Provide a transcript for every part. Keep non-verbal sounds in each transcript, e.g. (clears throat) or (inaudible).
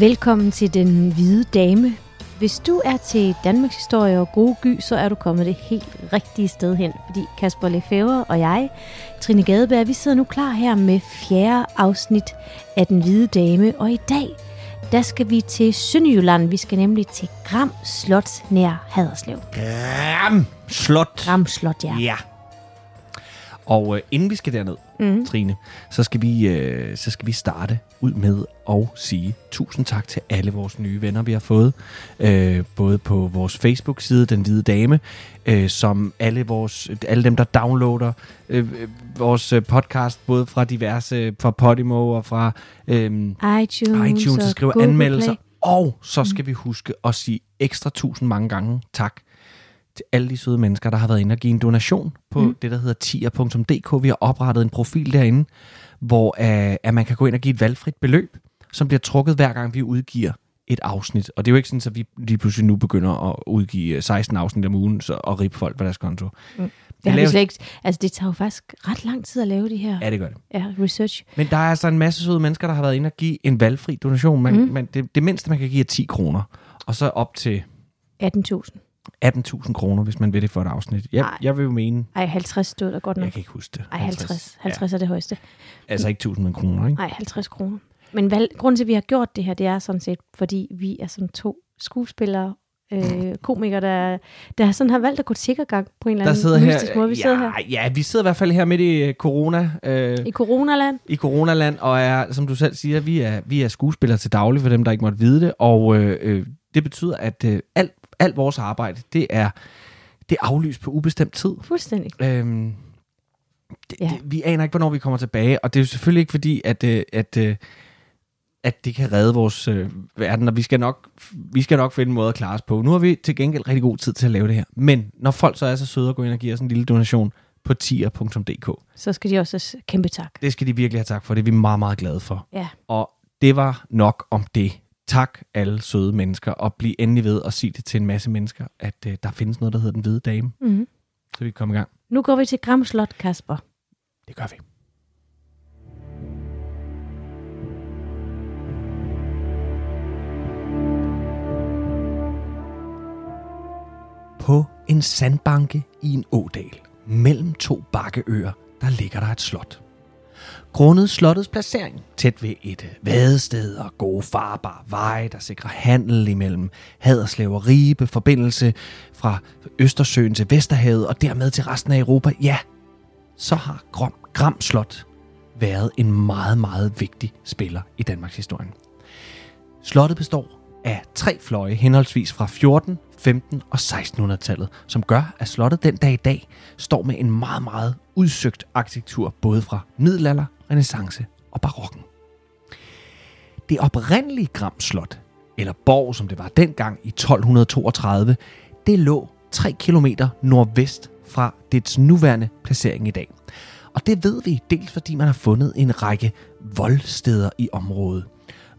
Velkommen til Den Hvide Dame. Hvis du er til Danmarks historie og gode gy, så er du kommet det helt rigtige sted hen. Fordi Kasper Lefebvre og jeg, Trine Gadeberg, vi sidder nu klar her med fjerde afsnit af Den Hvide Dame. Og i dag, der skal vi til Sønderjylland. Vi skal nemlig til Gram Slot nær Haderslev. Gram Slot. Gram Slot, ja. Ja. Og øh, inden vi skal derned, mm. Trine, så skal, vi, øh, så skal vi starte ud med at sige tusind tak til alle vores nye venner, vi har fået. Øh, både på vores Facebook-side, Den Hvide Dame, øh, som alle, vores, alle dem, der downloader øh, vores øh, podcast, både fra diverse, fra Podimo og fra øh, iTunes, iTunes, og skriver anmeldelser. Play. Og så skal mm. vi huske at sige ekstra tusind mange gange tak til alle de søde mennesker, der har været inde og give en donation på mm. det, der hedder tier.dk. Vi har oprettet en profil derinde, hvor uh, at man kan gå ind og give et valgfrit beløb, som bliver trukket hver gang, vi udgiver et afsnit. Og det er jo ikke sådan, at vi lige pludselig nu begynder at udgive 16 afsnit om ugen så, og rippe folk på deres konto. Mm. Det, har vi slet ikke, altså det tager jo faktisk ret lang tid at lave de her Ja, det gør det. ja, research. Men der er altså en masse søde mennesker, der har været inde og give en valgfri donation. Man, mm. man, det, det mindste, man kan give, er 10 kroner. Og så op til 18.000. 18.000 kroner, hvis man vil det for et afsnit. Jeg, Nej. jeg vil jo mene, Ej, 50 stod der godt nok. jeg kan ikke huske det. Ej, 50. 50 er det højeste. Ja. Altså ikke 1000, men kroner, ikke? Nej, 50 kroner. Men valg, grunden til, at vi har gjort det her, det er sådan set, fordi vi er sådan to skuespillere, øh, komikere, der, der sådan har valgt at gå tiggergang på en eller anden sidder her, mystisk måde. Vi ja, sidder her ja, vi sidder i hvert fald her midt i øh, corona, øh, i coronaland. i coronaland, og er, som du selv siger, vi er, vi er skuespillere til daglig, for dem, der ikke måtte vide det, og øh, øh, det betyder, at øh, alt, alt vores arbejde, det er, det er aflyst på ubestemt tid. Fuldstændig. Øhm, det, Ja. det, vi aner ikke, hvornår vi kommer tilbage, og det er jo selvfølgelig ikke fordi, at, øh, at, øh, at det kan redde vores øh, verden, og vi skal, nok, vi skal nok finde en måde at klare os på. Nu har vi til gengæld rigtig god tid til at lave det her. Men når folk så er så søde at gå ind og give os en lille donation på tier.dk, Så skal de også kæmpe tak. det skal de virkelig have tak for. Det er vi meget, meget glade for. Ja. Og det var nok om det. Tak alle søde mennesker, og bliv endelig ved at sige det til en masse mennesker, at øh, der findes noget, der hedder Den Hvide Dame. Mm-hmm. Så vi kan komme i gang. Nu går vi til Gram Slot, Kasper. Det gør vi. På en sandbanke i en ådal, mellem to bakkeøer, der ligger der et slot. Grundet slottets placering, tæt ved et vadested og gode farbare veje, der sikrer handel imellem Haderslev og Ribe, forbindelse fra Østersøen til Vesterhavet og dermed til resten af Europa, ja, så har Gram, Gram Slot været en meget, meget vigtig spiller i Danmarks historie. Slottet består af tre fløje, henholdsvis fra 14, 15 og 1600-tallet, som gør, at slottet den dag i dag står med en meget, meget udsøgt arkitektur, både fra middelalder, renaissance og barokken. Det oprindelige Gram Slot, eller borg som det var dengang i 1232, det lå 3 km nordvest fra dets nuværende placering i dag. Og det ved vi dels fordi man har fundet en række voldsteder i området.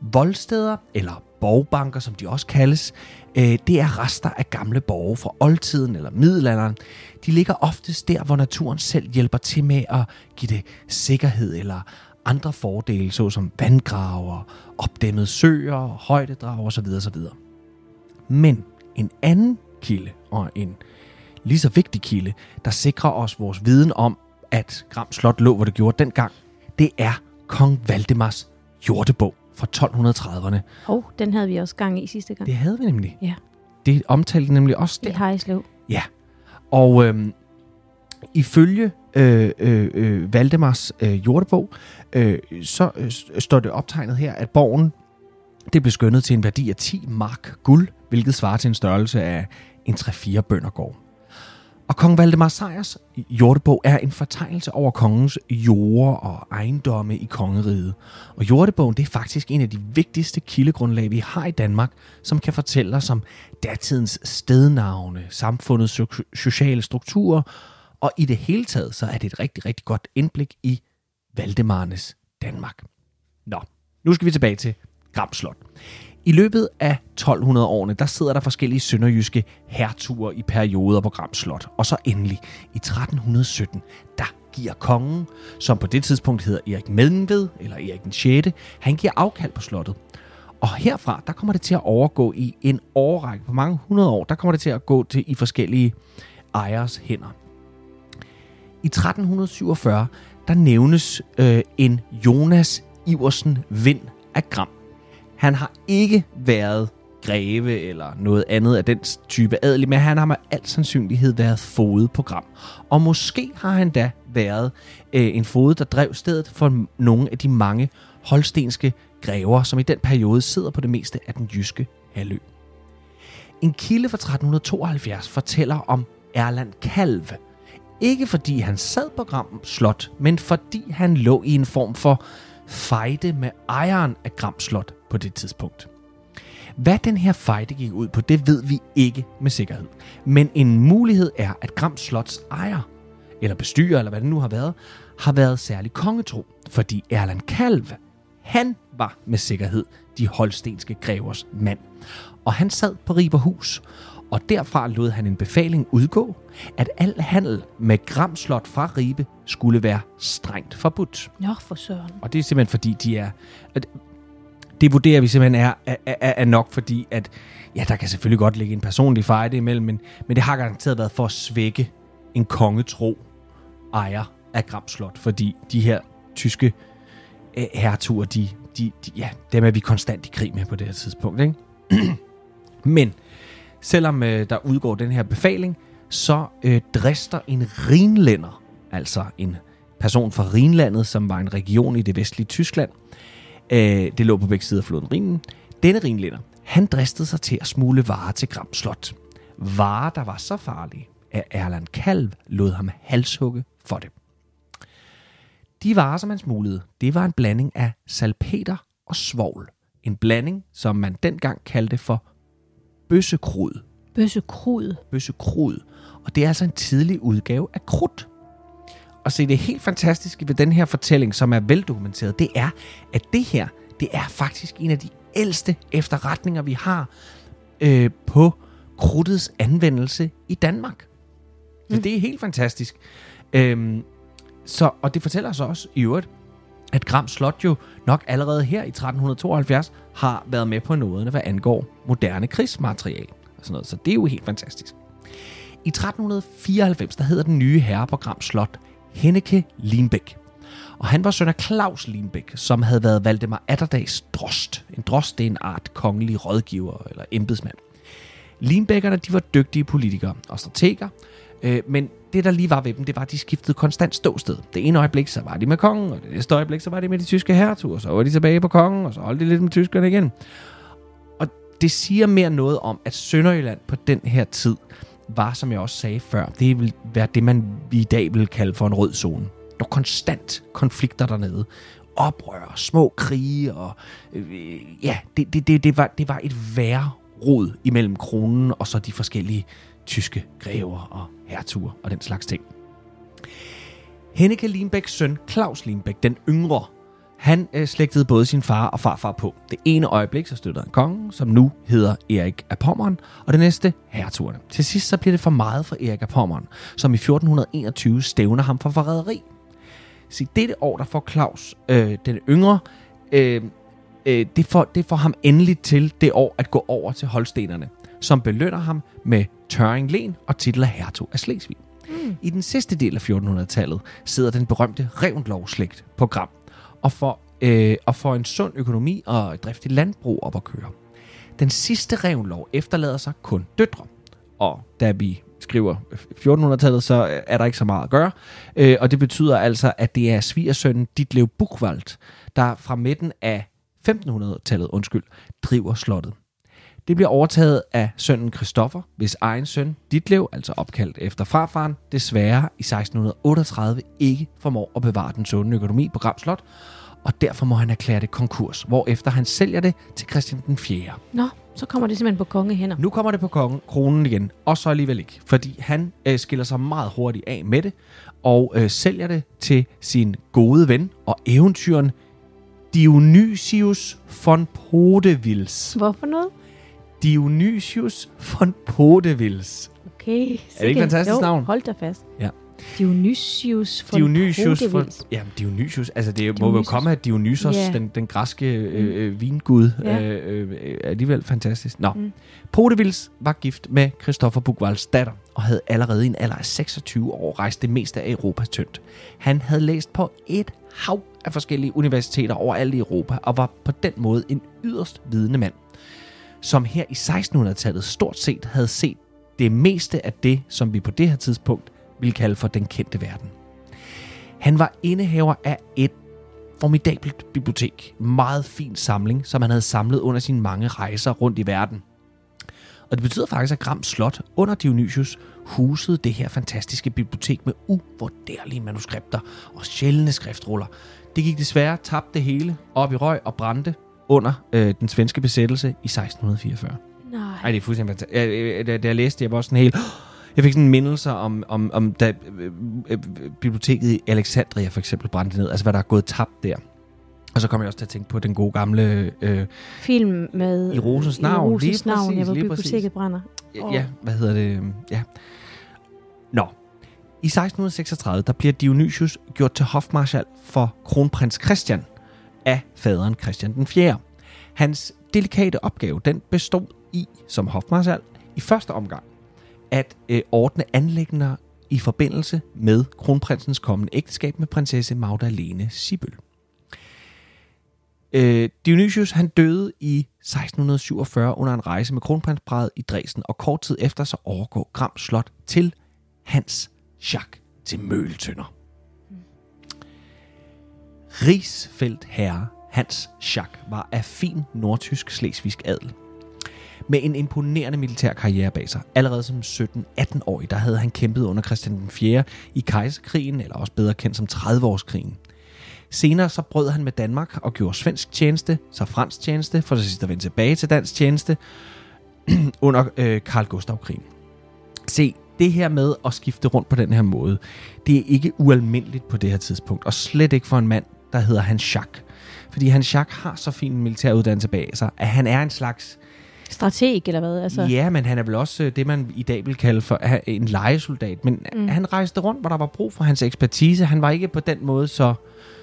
Voldsteder, eller borgbanker, som de også kaldes, øh, det er rester af gamle borge fra oldtiden eller middelalderen. De ligger oftest der, hvor naturen selv hjælper til med at give det sikkerhed eller andre fordele, såsom vandgraver, opdæmmede søer, højdedrag osv. osv. Men en anden kilde, og en lige så vigtig kilde, der sikrer os vores viden om, at Gram Slot lå, hvor det gjorde dengang, det er kong Valdemars jordebog fra 1230'erne. Og den havde vi også gang i sidste gang. Det havde vi nemlig. Ja. Det omtalte nemlig også I der. Hejslev. Ja. Og øhm, ifølge øh, øh, øh, Valdemars øh, jordebog, øh, så øh, står det optegnet her, at borgen det blev skønnet til en værdi af 10 mark guld, hvilket svarer til en størrelse af en 3-4 bøndergård. Og kong Valdemar Sejrs jordebog er en fortegnelse over kongens jorder og ejendomme i kongeriget. Og jordebogen det er faktisk en af de vigtigste kildegrundlag, vi har i Danmark, som kan fortælle os om datidens stednavne, samfundets sociale strukturer, og i det hele taget så er det et rigtig, rigtig godt indblik i Valdemarnes Danmark. Nå, nu skal vi tilbage til Gram Slot. I løbet af 1200-årene, der sidder der forskellige sønderjyske hertuger i perioder på Gram Slot. Og så endelig i 1317, der giver kongen, som på det tidspunkt hedder Erik Mellemved, eller Erik den 6., han giver afkald på slottet. Og herfra, der kommer det til at overgå i en årrække på mange hundrede år, der kommer det til at gå til i forskellige ejers hænder. I 1347, der nævnes øh, en Jonas Iversen Vind af Gram. Han har ikke været greve eller noget andet af den type adelig, men han har med al sandsynlighed været fodet på Gram. Og måske har han da været øh, en fod, der drev stedet for nogle af de mange holstenske grever, som i den periode sidder på det meste af den jyske halvø. En kilde fra 1372 fortæller om Erland Kalv. Ikke fordi han sad på Gram Slot, men fordi han lå i en form for fejde med ejeren af Gram Slot på det tidspunkt. Hvad den her fejde gik ud på, det ved vi ikke med sikkerhed. Men en mulighed er, at Gram Slots ejer, eller bestyrer, eller hvad det nu har været, har været særlig kongetro, fordi Erland Kalv, han var med sikkerhed de holstenske grevers mand. Og han sad på Riberhus, og derfra lod han en befaling udgå, at al handel med Gramslot fra Ribe skulle være strengt forbudt. Nå, for søren. Og det er simpelthen fordi, de er... Det vurderer vi simpelthen er, er, er, er nok, fordi at... Ja, der kan selvfølgelig godt ligge en personlig fejde imellem, men, men det har garanteret været for at svække en kongetro ejer af Gramslot, fordi de her tyske øh, hertuger, de, de, de, ja, dem er vi konstant i krig med på det her tidspunkt. Ikke? (clears throat) men selvom øh, der udgår den her befaling, så øh, drister en rinlænder, altså en person fra Rhinlandet, som var en region i det vestlige Tyskland, øh, det lå på begge sider af floden Rhinen, denne rinlænder, han dristede sig til at smule varer til Gram Slot. Varer, der var så farlige, at Erland Kalv lod ham halshugge for det. De varer, som han smuglede, det var en blanding af salpeter og svovl. En blanding, som man dengang kaldte for bøssekrud. Bøssekrud? Bøssekrud. Og det er altså en tidlig udgave af krudt. Og se, det helt fantastiske ved den her fortælling, som er veldokumenteret, det er, at det her, det er faktisk en af de ældste efterretninger, vi har øh, på krudtets anvendelse i Danmark. Så mm. det er helt fantastisk. Øhm, så, og det fortæller os også i øvrigt, at Gram Slot jo nok allerede her i 1372 har været med på noget, hvad angår moderne krigsmaterial. Og sådan noget. Så det er jo helt fantastisk. I 1394, der hedder den nye herre på Gram Slot Henneke Limbæk. Og han var søn af Claus Limbæk, som havde været Valdemar Atterdags drost. En drost det er en art kongelig rådgiver eller embedsmand. Limbækkerne de var dygtige politikere og strateger, øh, men det, der lige var ved dem, det var, at de skiftede konstant ståsted. Det ene øjeblik, så var de med kongen, og det næste øjeblik, så var de med de tyske hertuger, så var de tilbage på kongen, og så holdt de lidt med tyskerne igen. Og det siger mere noget om, at Sønderjylland på den her tid var, som jeg også sagde før, det vil være det, man i dag vil kalde for en rød zone. Der er konstant konflikter dernede. Oprør, små krige, og øh, ja, det, det, det, det, var, det var et værre rod imellem kronen og så de forskellige tyske grever og hertuger og den slags ting. Henneke Limbæks søn, Claus Limbæk, den yngre, han øh, slægtede både sin far og farfar på. Det ene øjeblik så støttede han kongen, som nu hedder Erik af Pommern, og det næste hertugerne. Til sidst så bliver det for meget for Erik af Pommern, som i 1421 stævner ham for forræderi. Så dette år, der får Claus, øh, den yngre, øh, øh, det, får, det får ham endelig til det år at gå over til holstenerne, som belønner ham med Tøring Len og titel af hertug af Slesvig. Mm. I den sidste del af 1400-tallet sidder den berømte Revendlov-slægt på Gram og får, øh, og får en sund økonomi og et driftigt landbrug op at køre. Den sidste revlov efterlader sig kun døtre, og da vi skriver 1400-tallet, så er der ikke så meget at gøre. Øh, og det betyder altså, at det er svigersønnen Ditlev Buchwald, der fra midten af 1500-tallet, undskyld, driver slottet. Det bliver overtaget af sønnen Christoffer, hvis egen søn, Ditlev, altså opkaldt efter farfaren, desværre i 1638 ikke formår at bevare den sunde økonomi på Gram Slot, og derfor må han erklære det konkurs, hvorefter han sælger det til Christian den 4. Nå, så kommer det simpelthen på kongehænder. Nu kommer det på kongen, kronen igen, og så alligevel ikke, fordi han øh, skiller sig meget hurtigt af med det, og øh, sælger det til sin gode ven og eventyren Dionysius von Podevils. Hvorfor noget? Dionysius von Podevils. Okay. Er det ikke fantastisk jo, navn? hold da fast. Ja. Dionysius von Dionysius von, Podevils. ja, Dionysius, altså det må jo Dionysius. komme af Dionysos, Ja. den, den græske øh, øh, vingud. Ja. Øh, øh, alligevel fantastisk. Nå, Mm. mm. Podevils var gift med Christoffer Bugwalds datter, og havde allerede i en alder af 26 år rejst det meste af Europa tyndt. Han havde læst på et hav af forskellige universiteter overalt i Europa, og var på den måde en yderst vidende mand, som her i 1600-tallet stort set havde set det meste af det, som vi på det her tidspunkt ville kalde for den kendte verden. Han var indehaver af et formidabelt bibliotek. Meget fin samling, som han havde samlet under sine mange rejser rundt i verden. Og det betyder faktisk, at Gram Slot under Dionysius husede det her fantastiske bibliotek med uvurderlige manuskripter og sjældne skriftruller. Det gik desværre tabt det hele op i røg og brændte under øh, den svenske besættelse i 1644. Nej. Ej, det er fuldstændig fantastisk. Jeg, jeg, da, jeg læste det, jeg var sådan helt... Jeg fik sådan en mindelse om, om, om da øh, øh, biblioteket i Alexandria for eksempel brændte ned. Altså, hvad der er gået tabt der. Og så kom jeg også til at tænke på den gode gamle... Øh, Film med... I Rosens navn, I Rosens lige navn, præcis, ja, hvor lige biblioteket præcis. brænder. ja, ja, hvad hedder det? Ja. Nå. I 1636, der bliver Dionysius gjort til hofmarschall for kronprins Christian af faderen Christian den 4. Hans delikate opgave, den bestod i, som hofmarskal, i første omgang, at øh, ordne anlægner i forbindelse med kronprinsens kommende ægteskab med prinsesse Magdalene Sibøl. Øh, Dionysius han døde i 1647 under en rejse med kronprinsparet i Dresden, og kort tid efter så overgår Gram Slot til Hans Schack til Møltønder. Rigsfeldt herre Hans Schack var af fin nordtysk slesvigsk adel. Med en imponerende militær karriere bag sig. Allerede som 17-18-årig, der havde han kæmpet under Christian den 4. i kejserkrigen, eller også bedre kendt som 30-årskrigen. Senere så brød han med Danmark og gjorde svensk tjeneste, så fransk tjeneste, for så sidst at vende tilbage til dansk tjeneste (clears throat) under øh, Karl Gustav-krigen. Se, det her med at skifte rundt på den her måde, det er ikke ualmindeligt på det her tidspunkt, og slet ikke for en mand, der hedder Hans Schack. Fordi Hans Schack har så fin en militær uddannelse bag sig, at han er en slags Strateg, eller hvad? Altså, Ja, men han er vel også øh, det, man i dag vil kalde for en legesoldat. Men mm. han rejste rundt, hvor der var brug for hans ekspertise. Han var ikke på den måde så,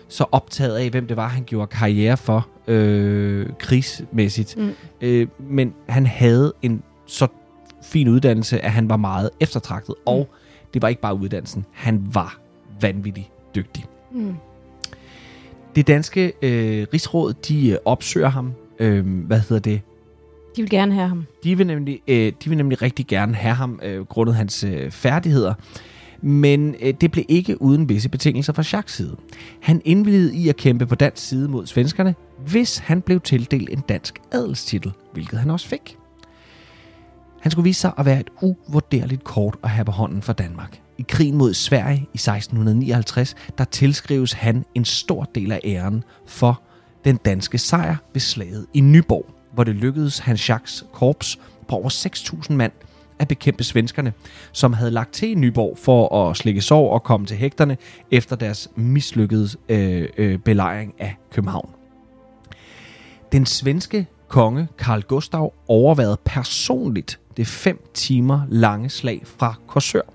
så optaget af, hvem det var, han gjorde karriere for øh, krigsmæssigt. Mm. Øh, men han havde en så fin uddannelse, at han var meget eftertragtet. Mm. Og det var ikke bare uddannelsen. Han var vanvittigt dygtig. Mm. Det danske øh, rigsråd, de øh, opsøger ham. Øh, hvad hedder det? De vil gerne have ham. De vil nemlig, øh, de vil nemlig rigtig gerne have ham, øh, grundet hans øh, færdigheder. Men øh, det blev ikke uden visse betingelser fra Jacques side. Han indvilligede i at kæmpe på dansk side mod svenskerne, hvis han blev tildelt en dansk adelstitel, hvilket han også fik. Han skulle vise sig at være et uvurderligt kort at have på hånden for Danmark. I krigen mod Sverige i 1659, der tilskrives han en stor del af æren for den danske sejr ved slaget i Nyborg, hvor det lykkedes Hans Jacques korps på over 6.000 mand at bekæmpe svenskerne, som havde lagt til i Nyborg for at slikke sår og komme til hægterne efter deres mislykkede øh, øh, belejring af København. Den svenske konge Karl Gustav overvejede personligt det fem timer lange slag fra Korsør.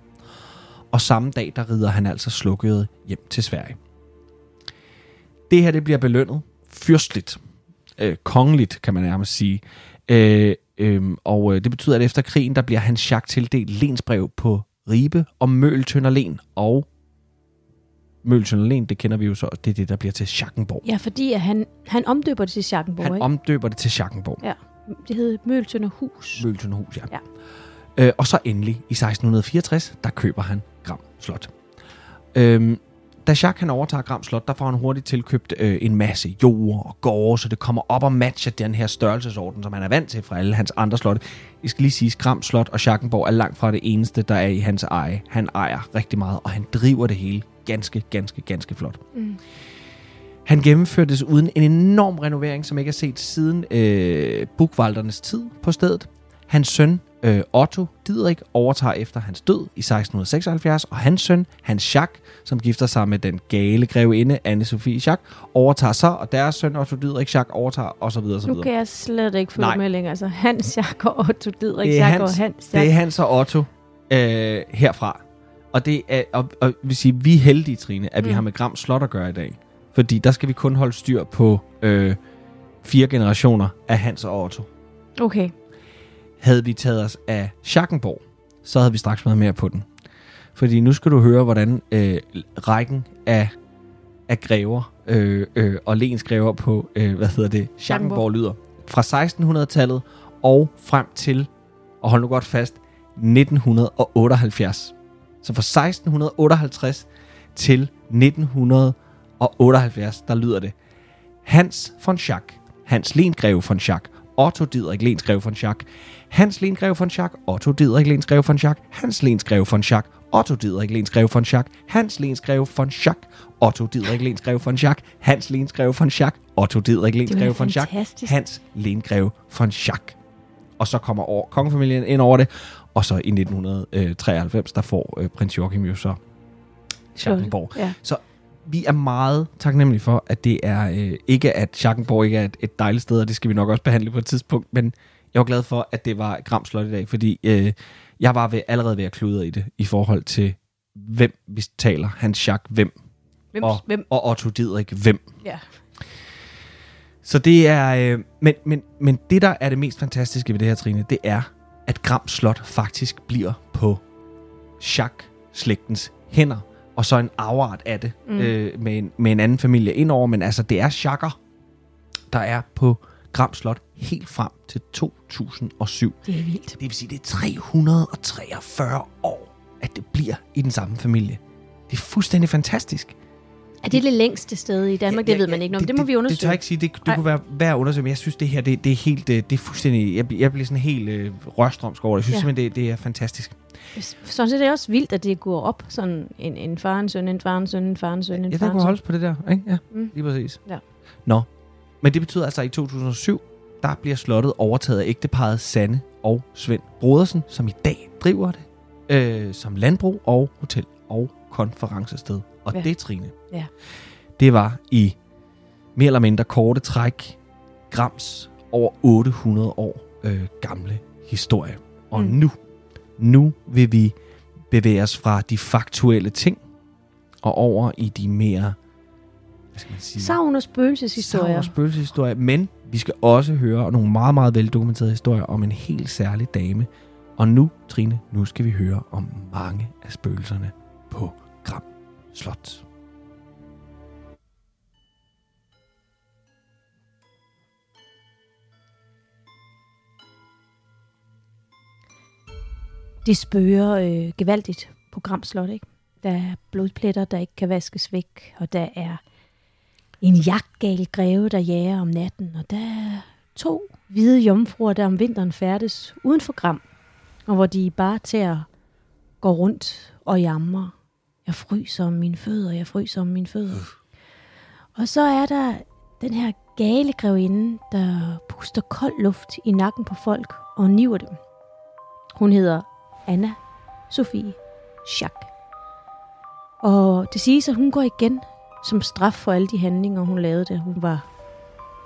Og samme dag, der rider han altså slukket hjem til Sverige. Det her, det bliver belønnet fyrstligt. Øh, kongeligt, kan man nærmest sige. Øh, øh, og det betyder, at efter krigen, der bliver hans Jacques tildelt lensbrev på Ribe og Møltønder Len. Og Møltønder Len, det kender vi jo så, det er det, der bliver til Schackenborg. Ja, fordi at han, han omdøber det til Schackenborg, Han ikke? omdøber det til Schackenborg. Ja, det hed Møltønder Hus. Møltønderhus, ja. Ja. Øh, og så endelig i 1664, der køber han Gram Slot. Øhm, da Jacques han overtager Gram Slot, der får han hurtigt tilkøbt øh, en masse jord og gårde, så det kommer op og matcher den her størrelsesorden, som han er vant til fra alle hans andre slotte. Jeg skal lige sige, Gram Slot og Schackenborg er langt fra det eneste, der er i hans eje. Han ejer rigtig meget, og han driver det hele ganske, ganske, ganske flot. Mm. Han gennemførte desuden en enorm renovering, som ikke er set siden øh, Bukvaldernes tid på stedet. Hans søn øh, Otto Didrik overtager efter hans død i 1676, og hans søn, Hans Jacques, som gifter sig med den gale grevinde Anne-Sophie Jacques, overtager så, og deres søn Otto Didrik Jacques overtager, og så videre, så Nu kan jeg slet ikke følge med længere. Altså Hans Jack og Otto Didrik Jack hans, og Hans det er. Hans og Otto øh, herfra. Og det er, og, og vil sige, vi er heldige, Trine, at mm. vi har med Gram Slot at gøre i dag. Fordi der skal vi kun holde styr på øh, fire generationer af Hans og Otto. Okay. Havde vi taget os af Schackenborg, så havde vi straks været mere på den. Fordi nu skal du høre, hvordan øh, rækken af, af grever øh, øh, og lensgrever på, øh, hvad hedder det, Schackenborg lyder. Fra 1600-tallet og frem til, og hold nu godt fast, 1978. Så fra 1658 til 1978, der lyder det Hans von Schack, Hans Lengreve von Schack, Otto Didrik Lensgreve von Schack, Hans Lengreve von Schack, Otto Didrik Lensgreve von Schack, Hans Lensgreve von Schack, Otto Didrik Lensgreve von Schack, Hans Lensgreve von Schack, Otto Didrik Lensgreve von Schack, Hans Lensgreve von Schack, Otto Didrik Lensgreve von Schack. Hans Lengreve von Schack. Og så kommer over, kongefamilien ind over det, og så i 1993, der får øh, prins Joachim jo så Schackenborg. Ja. Så vi er meget taknemmelige for, at det er øh, ikke, at Schackenborg ikke er et, et dejligt sted, og det skal vi nok også behandle på et tidspunkt, men jeg var glad for, at det var Gram Slot i dag, fordi øh, jeg var ved, allerede ved at kludre i det, i forhold til, hvem vi taler. Hans Schack, hvem? Hvem, Og, hvem? og Otto Didrik, hvem? Ja. Så det er... Øh, men, men, men det, der er det mest fantastiske ved det her, Trine, det er, at Gram Slot faktisk bliver på Schack-slægtens hænder. Og så en afart af det mm. øh, med, en, med en anden familie indover. Men altså, det er Schacker, der er på Gram Slot helt frem til 2007. Det er vildt. Det vil sige, det er 343 år, at det bliver i den samme familie. Det er fuldstændig fantastisk. Er det det længste sted i Danmark? det ved man ikke noget om. Det, må vi undersøge. Det tør jeg ikke sige. Det, det Nej. kunne være værd at undersøge, men jeg synes, det her, det, det er helt, øh, det er fuldstændig, jeg, bliver- jeg bliver sådan helt øh, rørstrømsk over det. Jeg synes Ja. ja. simpelthen, det, det er fantastisk. Sådan set er det også vildt, at det går op sådan en, en far, en søn, en far, en søn, en far, en søn, en Ja, far, der en kunne holdes på det der, ikke? Ja, Mm. lige præcis. Ja. Nå, men det betyder altså, at i 2007, der bliver slottet overtaget af ægteparet Sanne og Svend Brodersen, som i dag driver det øh, som landbrug og hotel og konferencested. Og Ja. ja. det, Trine, Ja. det var i mere eller mindre korte træk Grams over 800 år øh, gamle historie. Og mm. nu, nu vil vi bevæge os fra de faktuelle ting og over i de mere, hvad skal man sige, Savn og spøgelseshistorier. Savn og spøgelseshistorier. Men vi skal også høre nogle meget, meget veldokumenterede historier om en helt særlig dame. Og nu, Trine, nu skal vi høre om mange af spøgelserne på Gram Slot. Det spørger øh, gevaldigt på Gram Slot, ikke? Der er blodpletter, der ikke kan vaskes væk, og der er en jagtgal greve, der jager om natten, og der er to hvide jomfruer, der om vinteren færdes uden for Gram, og hvor de bare tager går rundt og jammer. Jeg fryser om mine fødder, jeg fryser om mine fødder. Og så er der den her gale grevinde, der puster kold luft i nakken på folk og niver dem. Hun hedder Anna Sofie Schack. Og det siges, at hun går igen som straf for alle de handlinger, hun lavede, da hun var,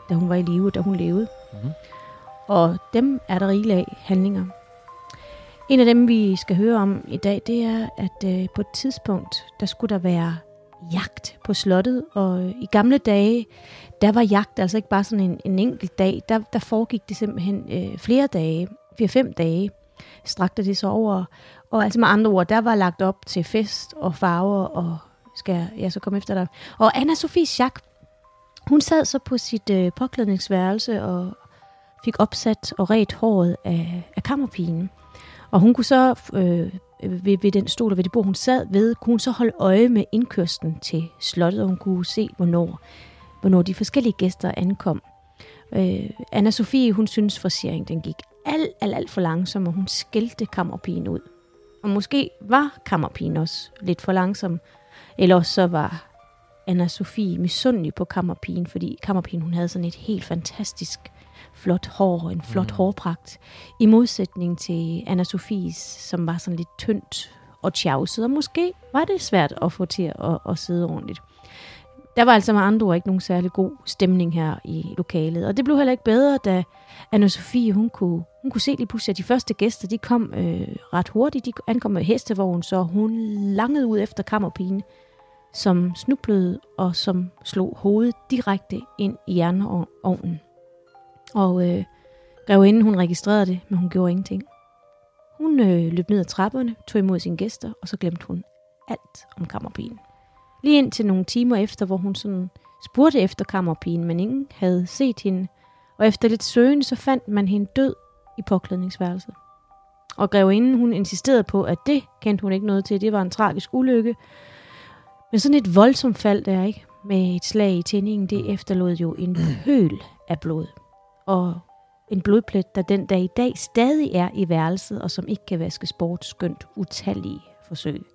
da hun var i live, da hun levede. Mhm. Og dem er der rigeligt af handlinger. En af dem, vi skal høre om i dag, det er, at øh, på et tidspunkt, der skulle der være jagt på slottet. Og øh, i gamle dage, der var jagt altså ikke bare sådan en, en enkelt dag. Der, der foregik det simpelthen øh, flere dage, fire-fem dage, strakte det så over. Og altså med andre ord, der var lagt op til fest og farver, og skal jeg så komme efter dig. Og Anna Sofie Schack, hun sad så på sit øh, påklædningsværelse og fik opsat og ret håret af, af kammerpigen. Og hun kunne så øh, øh, ved, ved den stol og ved det bord, hun sad ved, kunne hun så holde øje med indkørslen til slottet, og hun kunne se, hvornår, hvornår de forskellige gæster ankom. Øh, anna Sofie, hun synes, fraseringen den gik alt, alt, alt for langsom, og hun skældte kammerpigen ud. Og måske var kammerpigen også lidt for langsom, eller også så var anna Sofie misundelig på kammerpigen, fordi kammerpigen hun havde sådan et helt fantastisk flot hår, en flot mm. hårpragt, i modsætning til anna Sofies, som var sådan lidt tyndt og tjavset, og måske var det svært at få til at, at sidde ordentligt. Der var altså med andre ord ikke nogen særlig god stemning her i lokalet, og det blev heller ikke bedre, da anna Sofie, hun kunne, hun kunne se lige pludselig, at de første gæster, de kom øh, ret hurtigt, de ankom med hestevogn, så hun langede ud efter kammerpigen, som snublede og som slog hovedet direkte ind i jernovnen. Og øh, grevinden, hun registrerede det, men hun gjorde ingenting. Hun øh, løb ned ad trapperne, tog imod sine gæster, og så glemte hun alt om kammerpigen. Lige ind til nogle timer efter, hvor hun sådan spurgte efter kammerpigen, men ingen havde set hende. Og efter lidt søgen, så fandt man hende død i påklædningsværelset. Og grevinden, hun insisterede på, at det kendte hun ikke noget til. Det var en tragisk ulykke, men sådan et voldsomt fald der, ikke? Med et slag i tændingen, det efterlod jo en pøl af blod. Og en blodplet, der den dag i dag stadig er i værelset, og som ikke kan vaskes bort, skønt utallige forsøg.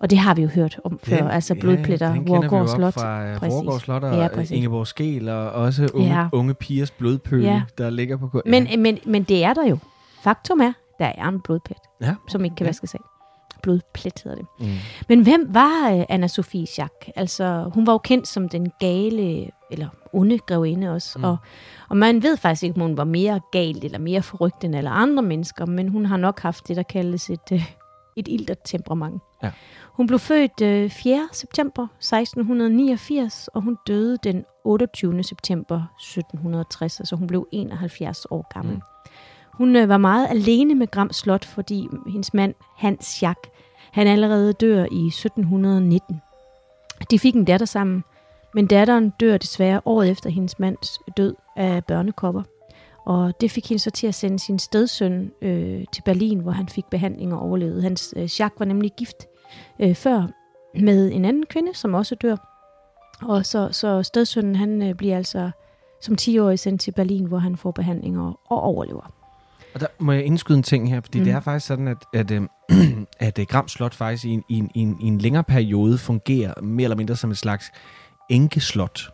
Og det har vi jo hørt om før, Den- altså blodpletter, ja, op slot. fra øh, Præcis. Vorgård Slot og Ja, ja, præcis. Ingeborg Skel, og også unge, Ja. ja. unge pigers blodpøle, Ja. ja. der ligger på gulvet. Men, men, men det er der jo. Faktum er, der er en blodplet, ja. som ikke kan Ja. vaskes af. Blodplet hedder det. Mm. Men hvem var øh, anna Sofie Schack? Altså, hun var jo kendt som den gale, eller onde grevinde også. Mm. Og, og man ved faktisk ikke, om hun var mere gal eller mere forrygt end alle andre mennesker, men hun har nok haft det, der kaldes et, øh, et iltert temperament. Ja. Hun blev født øh, 4. september 1689, og hun døde den 28. september 1760, altså hun blev 71 år gammel. Mm. Hun øh, var meget alene med Gram Slot, fordi hendes mand Hans Schack, han allerede dør i 1719. De fik en datter sammen, men datteren dør desværre året efter hendes mands død af børnekopper. Og det fik hende så til at sende sin stedsøn øh, til Berlin, hvor han fik behandling og overlevede. Hans øh, Jacques var nemlig gift øh, før med en anden kvinde, som også dør. Og så, så stedsønnen, han øh, bliver altså som 10-årig sendt til Berlin, hvor han får behandling og, og overlever. Og der må jeg indskyde en ting her, fordi Mm. det er faktisk sådan, at, at, øh, (clears throat) at øh, Gram Slot faktisk i en, i, en, i, en, i en længere periode fungerer mere eller mindre som et slags enkeslot.